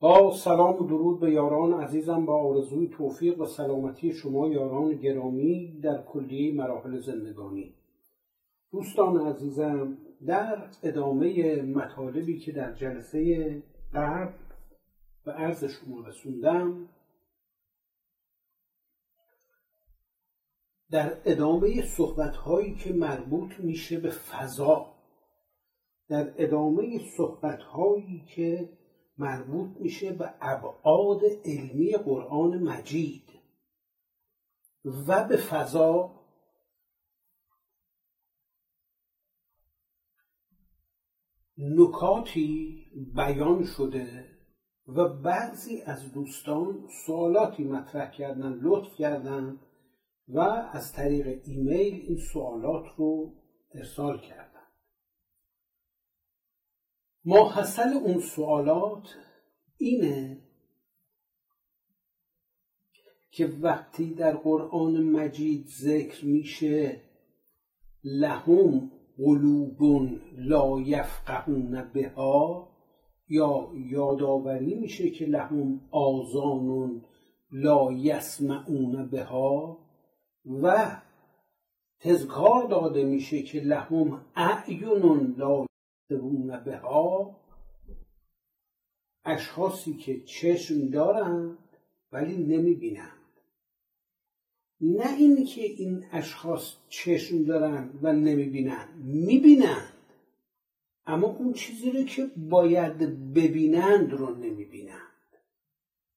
با سلام و درود به یاران عزیزم با آرزوی توفیق و سلامتی شما یاران گرامی در کلیه مراحل زندگانی. دوستان عزیزم در ادامه مطالبی که در جلسه قبل به عرض شما رسوندم در ادامه صحبت هایی که مربوط میشه به فضا در ادامه صحبت هایی که مربوط میشه به ابعاد علمی قرآن مجید و به فضا نکاتی بیان شده و بعضی از دوستان سوالاتی مطرح کردن لطف کردن و از طریق ایمیل این سوالات رو ارسال کردن ماحصل اون سوالات اینه که وقتی در قرآن مجید ذکر میشه لهم قلوب لا یفقهون بها یا یادآوری میشه که لهم آزان لا یسمعون بها و تذکار داده میشه که لهم اعین لا یبصرون بها اشخاصی که چشم دارند ولی نمی‌بینند. نه اینکه این اشخاص چشم دارند و نمی‌بینند می‌بینند اما اون چیزی رو که باید ببینند رو نمی‌بینند.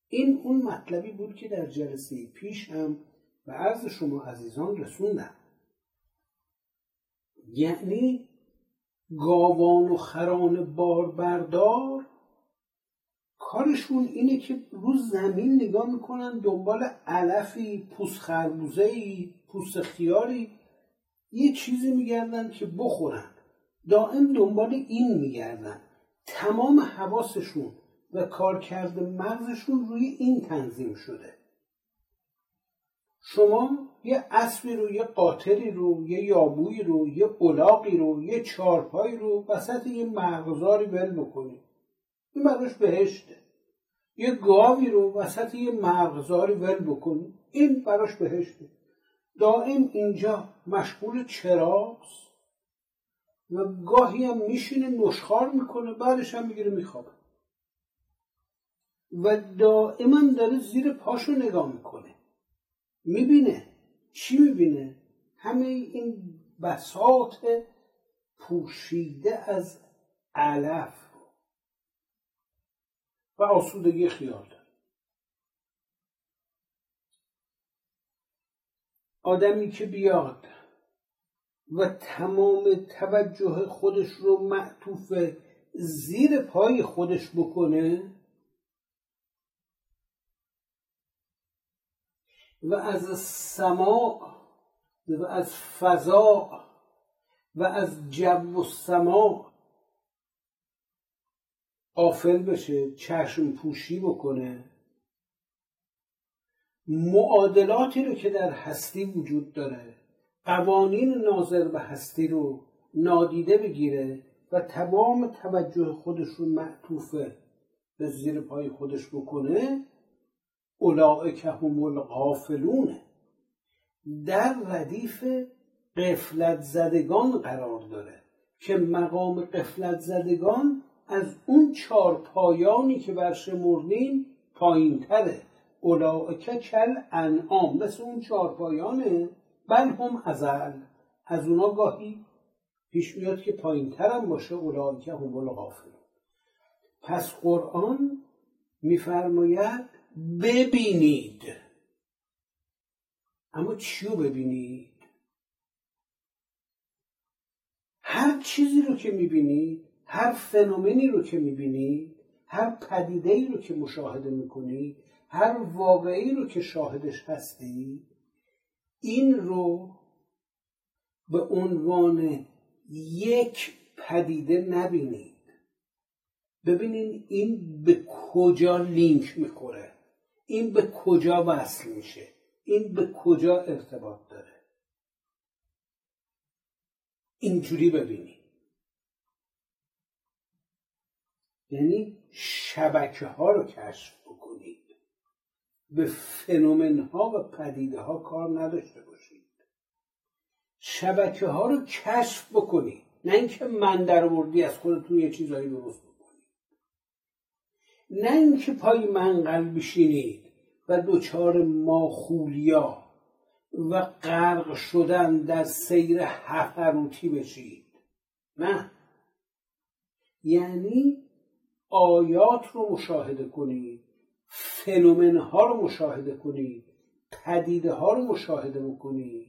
این اون مطلبی بود که در جلسه پیش هم به عرض شما عزیزان رسوندم. یعنی گاوان و خران بردار کارشون اینه که رو زمین نگاه می‌کنن دنبال علفی پوست خربوزه پوست خیاری. یه چیزی میگردن که بخورن. دائم دنبال این میگردن. تمام حواسشون و کارکرد مغزشون روی این تنظیم شده. شما یه اسبی رو یه قاطری رو یه یابویی رو یه الاغی رو یه چارپایی رو وسط یه مغزاری ول بکنید این براش بهشته. یه گاوی رو وسط یه مغزاری ول بکنید این براش بهشته. دائم اینجا مشغول چراغ. و گاهی هم میشینه نشخار می‌کنه بعدش هم می‌گیره میخوابه. و دائما داره زیر پاشو نگاه می‌کنه. می‌بینه. چی می‌بینه؟ همه این بساط پوشیده از علف و آسودگی خیال داره. آدمی که بیاد و تمام توجه خودش رو معطوف زیر پای خودش بکنه و از سما و از فضا و از جو و سما آفل بشه چشم پوشی بکنه. معادلاتی رو که در هستی وجود داره قوانین ناظر به هستی رو نادیده بگیره و تمام توجه خودش رو معطوف به زیر پای خودش بکنه اولئک هم الغافلون. در ردیف قفلت زدگان قرار داره که مقام قفلت زدگان از اون چار پایانی که برشمردیم پایین تره اولئک کل انعام مثل اون چار پایانه. بل هم ازل. از اونا گاهی پیش میاد که پایین ترم باشه اولئک هم الغافلون. پس قرآن میفرماید ببینید. اما چیو ببینید؟ هر چیزی رو که می‌بینید هر فنومنی رو که می‌بینید هر پدیده ای رو که مشاهده می‌کنید هر واقعی رو که شاهدش هستید این رو به عنوان یک پدیده نبینید. ببینید این به کجا لینک می‌خوره. این به کجا وصل میشه؟ این به کجا ارتباط داره؟ اینجوری ببینی یعنی شبکه ها رو کشف بکنید. به فنومن ها و پدیده ها کار نداشته باشید. شبکه ها رو کشف بکنید. نه اینکه من در از خودتون یه چیزایی درست نه اینکه پای منقل بشینید و دچار ماخولیا و غرق شدن در سیر حفروتی بشید. نه. یعنی آیات رو مشاهده کنید فنومن ها رو مشاهده کنید پدیده ها رو مشاهده بکنید.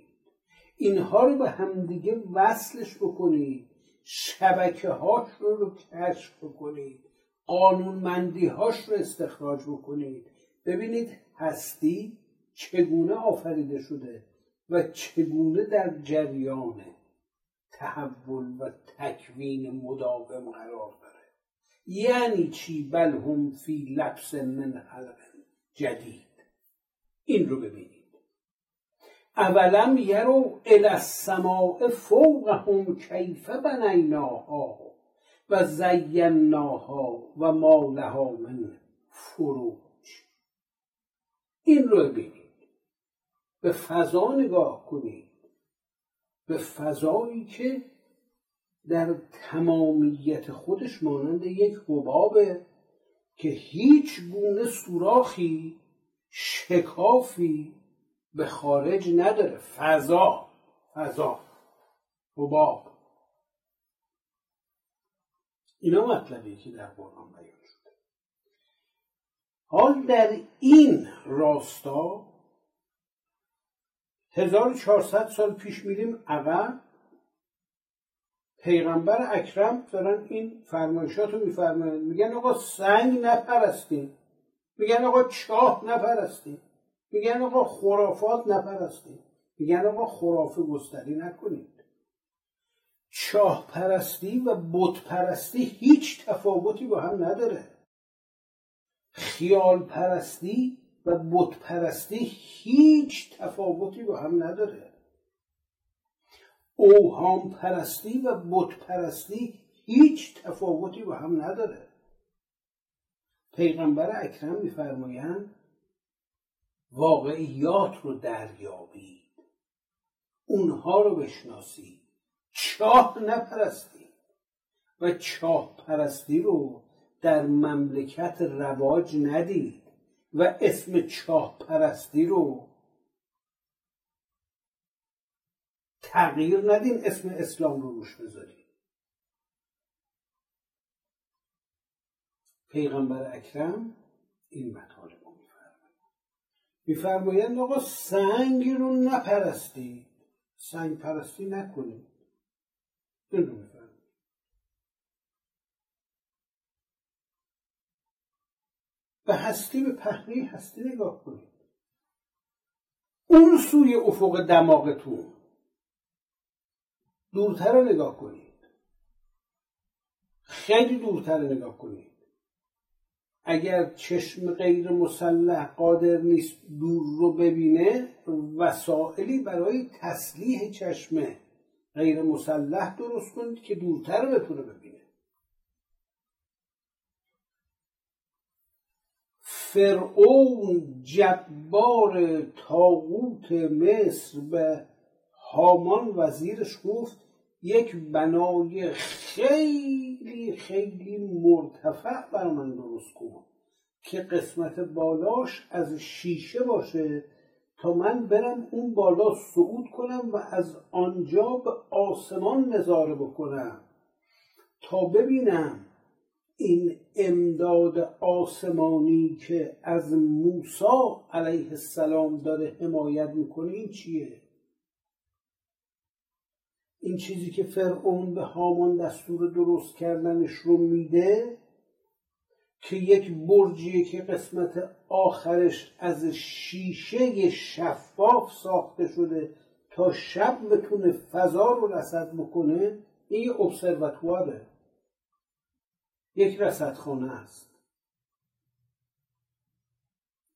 اینها رو به همدیگه وصلش بکنید شبکه هاش رو, رو کشف بکنید. قانونمندی هاش رو استخراج بکنید. ببینید هستی چگونه آفریده شده و چگونه در جریان تحول و تکوین مداوم قرار داره. یعنی چی؟ بل هم فی لبس من خلق جدید. این رو ببینید. اولم یرو السماء فوقهم کیف بنیناها. و زیناها و ما لها من فروج. این رو ببینید به فضا نگاه کنید. به فضایی که در تمامیت خودش مانند یک حبابه که هیچ گونه سوراخی شکافی به خارج نداره. فضا فضا حباب. اینا مطلبی که در قرآن بیان شده. حال در این راستا 1400 سال پیش میریم عقب پیغمبر اکرم دارن این فرمایشات رو میفرمایند. میگن آقا سنگ نپرستیم میگن آقا چاه نپرستیم میگن آقا خرافات نپرستیم میگن آقا خرافه گستری نکنید چاه پرستی و بت پرستی هیچ تفاوتی با هم نداره. خیال پرستی و بت پرستی هیچ تفاوتی با هم نداره. اوهام پرستی و بت پرستی هیچ تفاوتی با هم نداره. پیغمبر اکرم میفرمایند واقعیات رو دریابید. اونها رو بشناسید. چاه نپرستید و چاه پرستی رو در مملکت رواج ندید و اسم چاه پرستی رو تغییر ندین اسم اسلام رو روش بذارید پیغمبر اکرم این مطالب رو میفرمایند میفرمایند آقا سنگ رو نپرستی سنگ پرستی نکنید. به هستی به پهنه هستی نگاه کنید. اون سوی افق دماغتون دورتر نگاه کنید. خیلی دورتر نگاه کنید. اگر چشم غیر مسلح قادر نیست دور رو ببینه وسائلی برای تسلیح چشم غیر مسلح درست کنید که دورتر بتونه ببینه. فرعون جبار تاغوت مصر به هامان وزیرش گفت یک بنای خیلی خیلی مرتفع بر من درست کن که قسمت بالاش از شیشه باشه تا من برم اون بالا صعود کنم و از آنجا به آسمان نظاره بکنم تا ببینم این امداد آسمانی که از موسی علیه السلام داره حمایت می‌کنه این چیه؟ این چیزی که فرعون به هامان دستور درست کردنش رو میده که یک برجیه که قسمت آخرش از شیشه شفاف ساخته شده تا شب بتونه فضا رو رسد بکنه این یه ابسرواتواره یک رصدخانه است.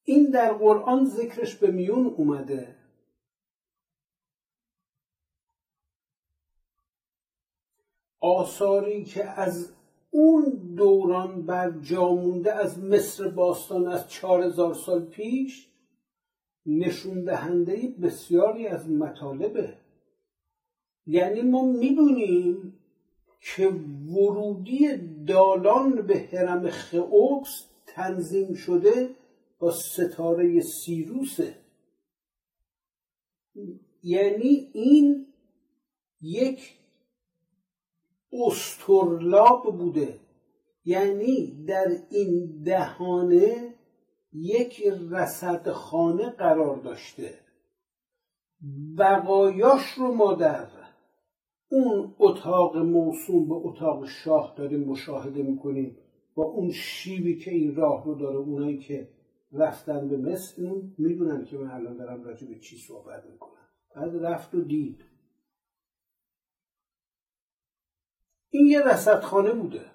این در قرآن ذکرش به میون اومده. آثاری که از اون دوران بر جا مونده از مصر باستان از چهار هزار سال پیش نشون دهنده بسیاری از مطالبه. یعنی ما می‌دونیم که ورودی دالان به حرم خئوبس تنظیم شده با ستاره سیروسه. یعنی این یک استرلاب بوده. یعنی در این دهانه یک رصدخانه قرار داشته. بقایاش رو ما در اون اتاق موسوم به اتاق شاه داریم مشاهده می‌کنیم. با اون شیبی که این راه رو داره اونایی که رفتن به مصر می‌دونن که من الان دارم راجع به چی صحبت می‌کنم. بعد رفت و دید. این یه رصدخانه بوده.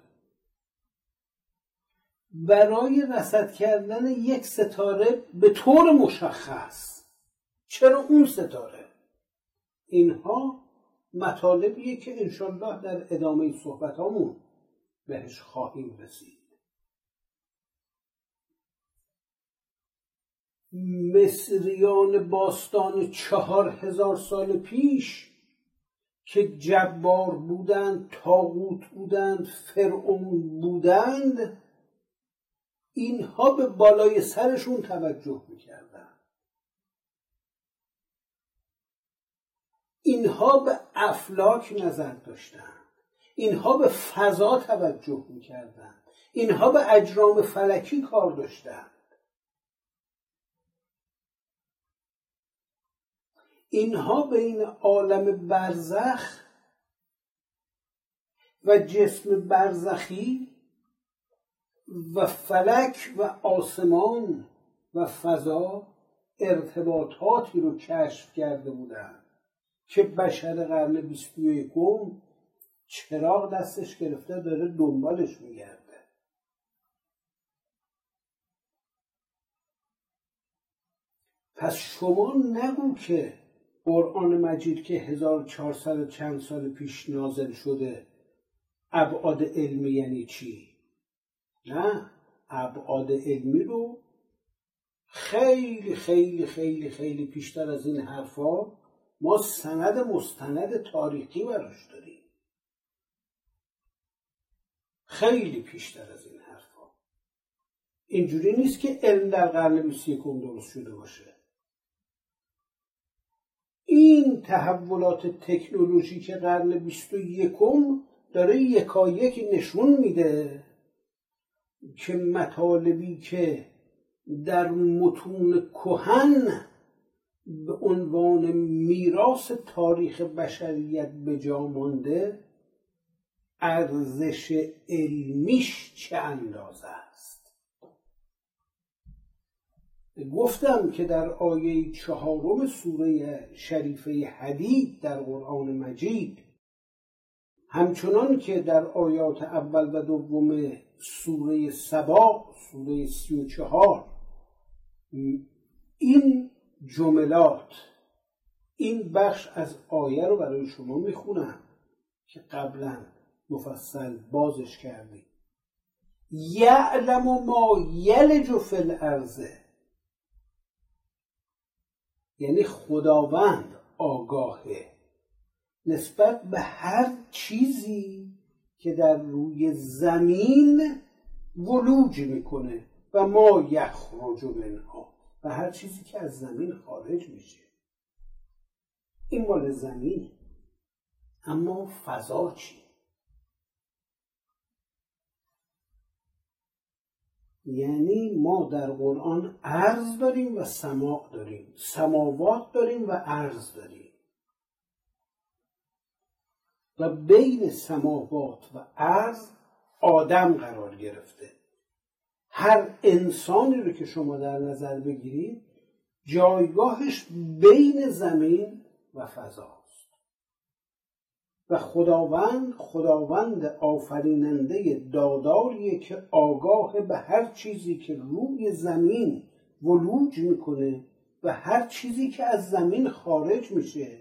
برای رصد کردن یک ستاره به طور مشخص. چرا اون ستاره؟ اینها مطالبیه که انشالله در ادامه صحبت همون بهش خواهیم رسید. مصریان باستان چهار هزار سال پیش که جبار بودند تاغوت بودند فرعون بودند اینها به بالای سرشون توجه می‌کردن اینها به افلاک نظر داشتن اینها به فضا توجه می‌کردن اینها به اجرام فلکی کار داشتن اینها بین عالم برزخ و جسم برزخی و فلک و آسمان و فضا ارتباطاتی رو کشف کرده بودند که بشر قرن بیست و یکم چراغ دستش گرفته داره دنبالش میگرده. پس شما نگو که قرآن مجید که 1400 چند سال پیش نازل شده ابعاد علمی یعنی چی؟ نه ابعاد علمی رو خیلی خیلی خیلی خیلی پیشتر از این حرفا ما سند مستند تاریخی براش داریم. خیلی پیشتر از این حرفا. اینجوری نیست که علم در قرن 21 درست شده باشه. این تحولات تکنولوژیک قرن 21 داره یکایک نشون میده که مطالبی که در متون کهن به عنوان میراث تاریخ بشریت به جا مانده ارزش علمیش چه اندازه است گفتم که در آیه چهارم سوره شریفه حدید در قرآن مجید همچنان که در آیات اول و دوم سوره سبا سوره سی و چهار این جملات این بخش از آیه رو برای شما می‌خونم که قبلا مفصل بازش کردیم. یعلم ما یلج فی الارض. یعنی خداوند آگاهه. نسبت به هر چیزی که در روی زمین ولوج می‌کنه و ما یخرج منها و هر چیزی که از زمین خارج میشه. این مال زمین اما فضا چی یعنی ما در قرآن عرض داریم و سماع داریم. سماوات داریم و عرض داریم. و بین سماوات و عرض آدم قرار گرفته. هر انسانی رو که شما در نظر بگیرید جایگاهش بین زمین و فضاست و خداوند خداوند آفریننده داداریه که آگاه به هر چیزی که روی زمین ولوج می‌کنه و هر چیزی که از زمین خارج میشه.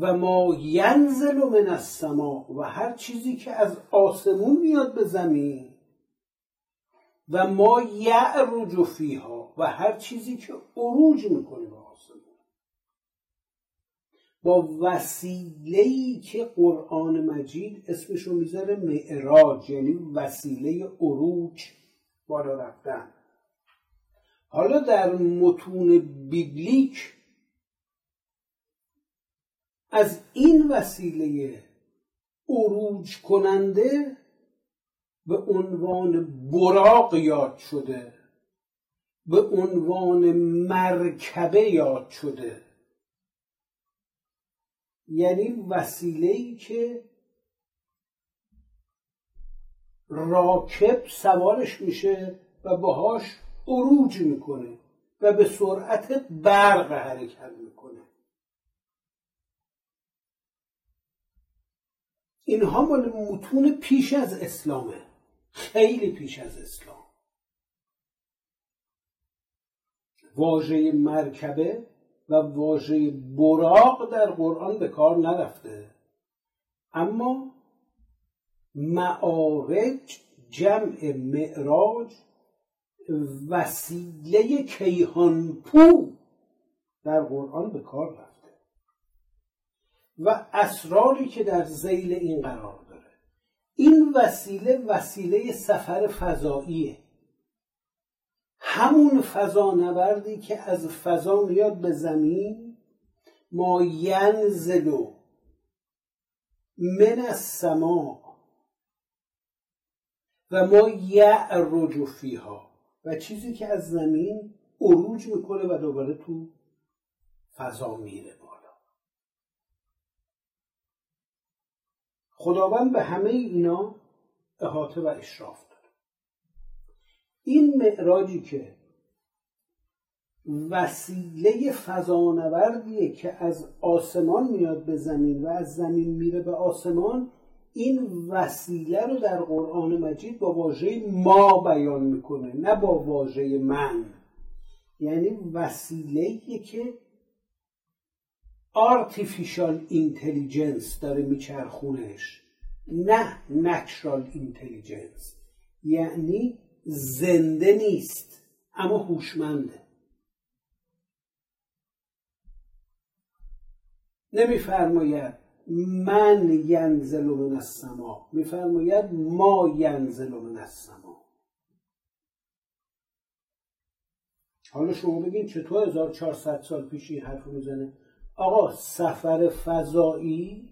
و ما ینزل من السما و هر چیزی که از آسمون میاد به زمین. و ما یعرج فیها و هر چیزی که عروج می‌کنه به آسمون. با وسیله که قرآن مجید اسمشو می‌ذاره معراج یعنی وسیله عروج بالا رفتن. حالا در متون بیبلیک از این وسیله عروج کننده به عنوان براق یاد شده به عنوان مرکبه یاد شده. یعنی وسیله ای که راکب سوارش میشه و باهاش عروج می‌کنه و به سرعت برق حرکت می‌کنه. اینها مال متون پیش از اسلامه. خیلی پیش از اسلام. واژه مرکبه و واژه براق در قرآن به کار نرفته. اما معارج جمع معراج وسیله کیهانپو در قرآن به کار رفته. و اسراری که در زیل این قرار داره. این وسیله وسیله سفر فضاییه همون فضانوردی که از فضا میاد به زمین ما ینزلو من السما. و ما یعرج فیها. و چیزی که از زمین عروج می‌کنه و دوباره تو فضا میره بالا. خداوند به همه اینا احاطه و اشراف این معراجی که وسیله فضانوردیه که از آسمان میاد به زمین و از زمین میره به آسمان این وسیله رو در قرآن مجید با واژه ما بیان می‌کنه نه با واژه من. یعنی وسیله که artificial intelligence داره میچرخونش نه natural intelligence یعنی زنده نیست اما هوشمنده. نمیفرماید من ینزل من السما میفرماید ما ینزل من السما. حالا شما بگین چطور 1400 سال پیش این حرف می‌زنه؟ آقا سفر فضایی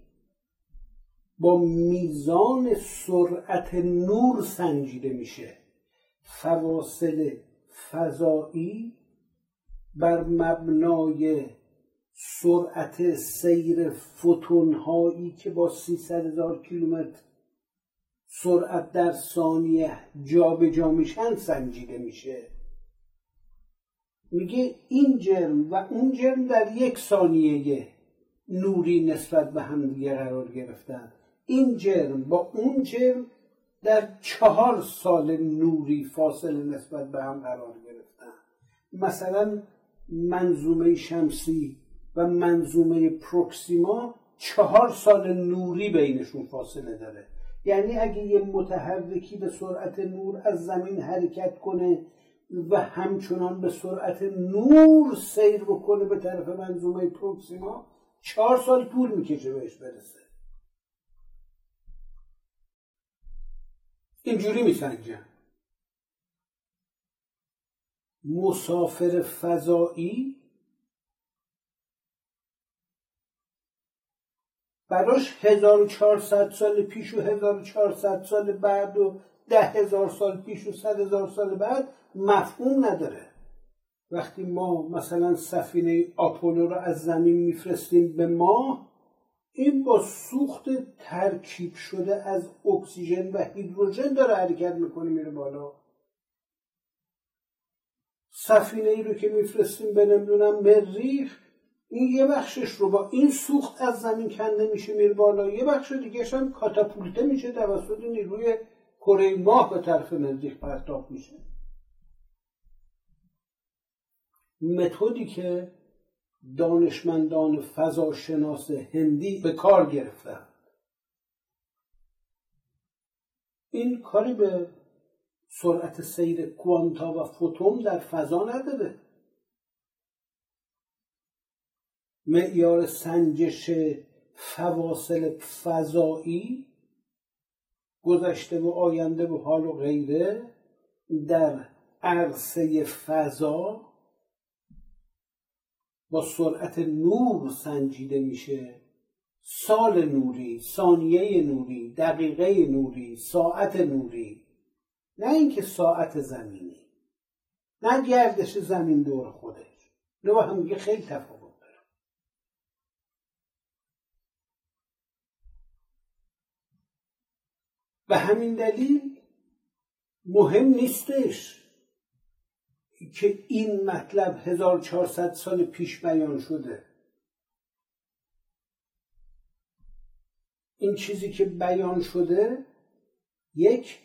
با میزان سرعت نور سنجیده میشه. فواصل فضایی بر مبنای سرعت سیر فوتون هایی که با 300 هزار کیلومتر سرعت در ثانیه جابجا جا میشن سنجیده میشه. میگه این جرم و اون جرم در یک ثانیه نوری نسبت به هم دیگه قرار گرفتن. این جرم با اون جرم در چهار سال نوری فاصله نسبت به هم قرار گرفتن. مثلا منظومه شمسی و منظومه پروکسیما چهار سال نوری بینشون فاصله داره. یعنی اگه یه متحرکی به سرعت نور از زمین حرکت کنه و همچنان به سرعت نور سیر بکنه به طرف منظومه پروکسیما چهار سال طول می‌کشه بهش برسه. اینجوری میسنجن مسافر فضایی براش 1400 سال پیش و 1400 سال بعد و ده هزار سال پیش و صد سال بعد مفهوم نداره. وقتی ما مثلا سفینه آپولو رو از زمین میفرستیم به ماه این با سوخت ترکیب شده از اکسیژن و هیدروژن داره حرکت می‌کنه میره بالا. سفینه ای رو که میفرستیم به نمی‌دونم مریخ این یه بخشش رو با این سوخت از زمین کنده میشه میره بالا. یه بخش دیگه هم کاتاپولته میشه توسط نیروی کره ماه به طرف مریخ پرتاب میشه. متدی که دانشمندان فضاشناس هندی به کار گرفتن. این کاری به سرعت سیر کوانتا و فوتون در فضا نداره. معیار سنجش فواصل فضایی گذشته و آینده و حال و غیره در عرصه فضا با سرعت نور سنجیده میشه. سال نوری ثانیه نوری دقیقه نوری ساعت نوری. نه اینکه ساعت زمینی. نه گردش زمین دور خودش. نه با هم خیلی تفاوت داره. به همین دلیل مهم نیستش که این مطلب 1400 سال پیش بیان شده. این چیزی که بیان شده یک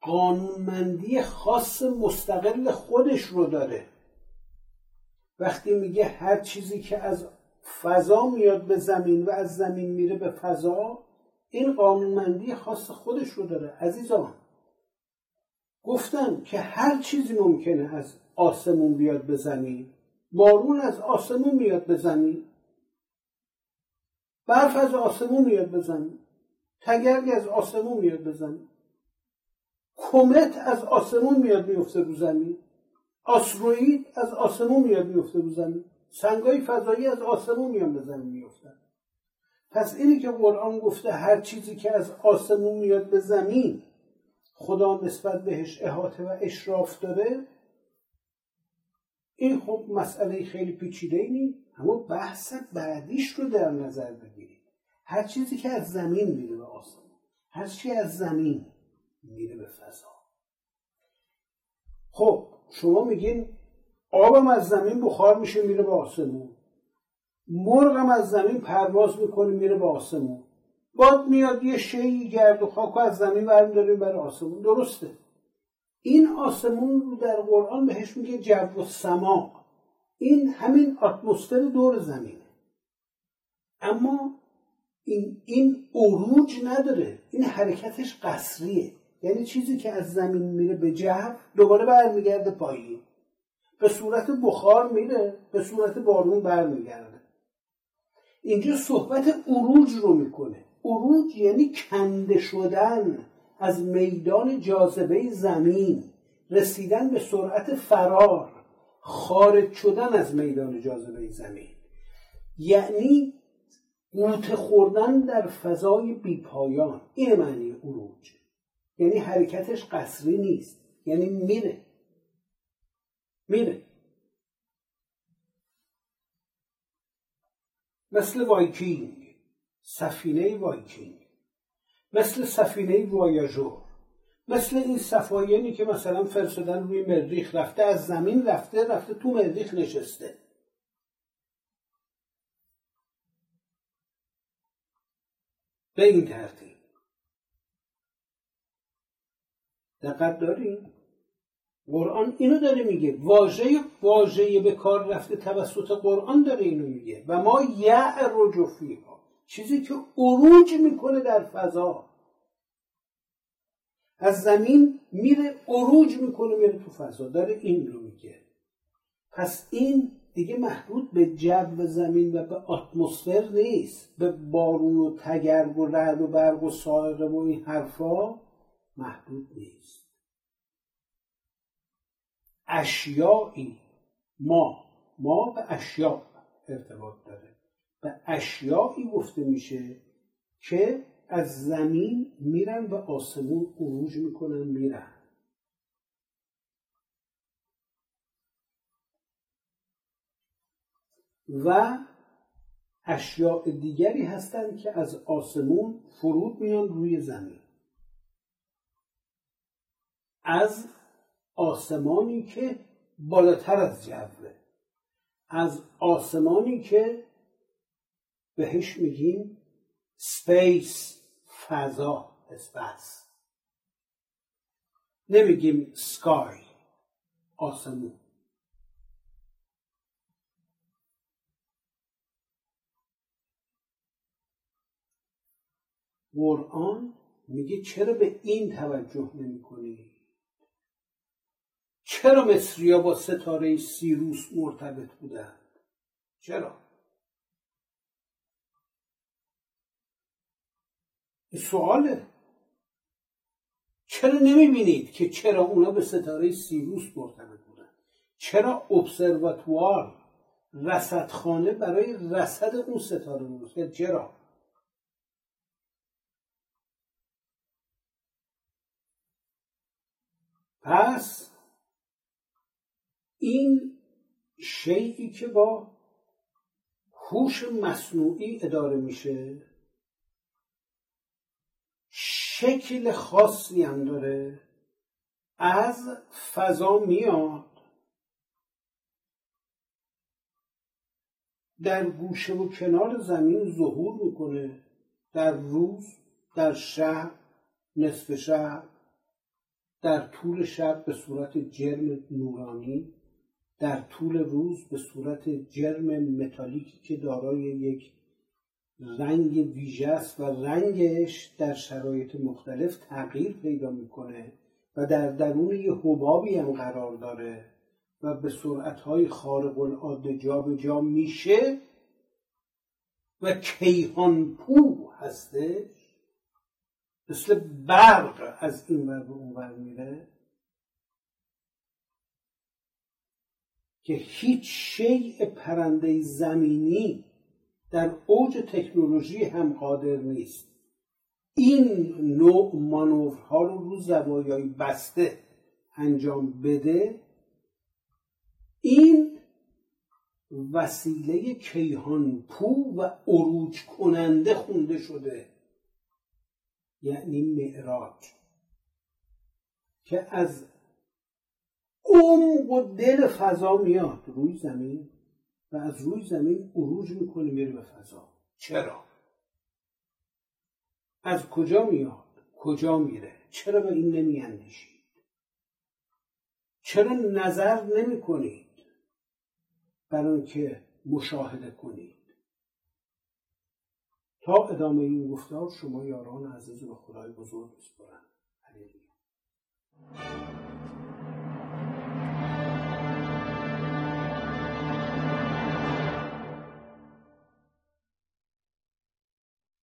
قانونمندی خاص مستقل خودش رو داره. وقتی میگه هر چیزی که از فضا میاد به زمین و از زمین میره به فضا این قانونمندی خاص خودش رو داره. عزیزان گفتم که هر چیزی ممکنه از آسمون بیاد به زمین بارون از آسمون میاد به زمین. برف از آسمون میاد به زمین. تگرگی از آسمون میاد به زمین. کومت از آسمون میاد میفته رو زمین. آسروید از آسمون میاد میفته رو زمین. سنگای فضایی از آسمون میاد به زمین میفتن. پس اینی که قرآن گفته هر چیزی که از آسمون میاد به زمین خدا نسبت بهش احاطه و اشراف داره این خب مسئله خیلی پیچیده ای اما بحث بعدیش رو در نظر بگیرید. هر چیزی که از زمین میره به آسمون هر چیزی از زمین میره به فضا. خب شما میگین آبم از زمین بخار میشه میره به آسمون. مرغم از زمین پرواز می‌کنه میره به آسمون. باد میاد یه شیعی گرد و خاک از زمین برمیداریم برای آسمون. درسته. این آسمون رو در قرآن بهش میگه جو و سما. این همین اتمسفر دور زمینه. اما این این عروج نداره. این حرکتش قصریه. یعنی چیزی که از زمین میره به جو دوباره برمیگرده پایین. به صورت بخار میره به صورت بارون برمیگرده. اینجا صحبت عروج رو می‌کنه. عروج یعنی کنده شدن از میدان جاذبه زمین رسیدن به سرعت فرار خارج شدن از میدان جاذبه زمین. یعنی قوت خوردن در فضای بیپایان این معنی عروج. یعنی حرکتش قسری نیست یعنی میره. میره. مثل وایکینگ. سفینه وایکینگ. مثل سفینه وایاژور. مثل این سفاینی که مثلا فرستادن روی مریخ رفته از زمین رفته رفته تو مریخ نشسته. به این ترتیب. دقت داریم قرآن اینو داره میگه. واژه واژه به کار رفته توسط قرآن داره اینو میگه. و ما یعرج فیها. چیزی که عروج می‌کنه در فضا. از زمین میره عروج می‌کنه میره تو فضا. داره این رو میگه. پس این دیگه محدود به جو زمین و به اتمسفر نیست. به بارون و تگرگ و رعد و برق و سائقه و این حرفا محدود نیست. اشیایی ما ما به اشیاء ارتباط داره. به اشیایی گفته میشه که از زمین میرن به آسمون عروج می‌کنن میرن. و اشیاء دیگری هستند که از آسمون فرود میان روی زمین. از آسمانی که بالاتر از جوه. از آسمانی که بهش میگیم سپیس فضا اسپس نمیگیم سکای آسمون. قرآن میگه چرا به این توجه نمی‌کنی چرا مصریا با ستاره سیروس مرتبط بودند؟ چرا؟ سواله. چرا نمی‌بینید که چرا اونا به ستاره سیروس مرتبط بودن چرا ابسرواتوار رصدخانه برای رصد اون ستاره درست چرا؟ پس این شیعی که با هوش مصنوعی اداره میشه شکل خاصی هم داره. از فضا میاد. در گوشه و کنار زمین ظهور می‌کنه. در روز در شب نصف شب در طول شب به صورت جرم نورانی. در طول روز به صورت جرم متالیکی که دارای یک رنگ ویژه است و رنگش در شرایط مختلف تغییر پیدا می‌کنه و در درون یه حبابی هم قرار داره و به سرعتهای خارق العاده جا میشه و کیهان پو هستش. مثل برق از این ور به اون ور میره که هیچ شیء پرنده زمینی در اوج تکنولوژی هم قادر نیست. این نوع مانورها رو رو زوایای بسته انجام بده. این وسیله کیهان پو و عروج کننده خونده شده. یعنی معراج. که از عمق و دل فضا میاد. روی زمین. و از روی زمین عروج می‌کنه میره به فضا. چرا؟ از کجا میاد؟ کجا میره؟ چرا به این نمیاندیشید؟ چرا نظر نمی کنید برای که مشاهده کنید؟ تا ادامه این گفتار شما یاران عزیز و خدای بزرگ بسپرم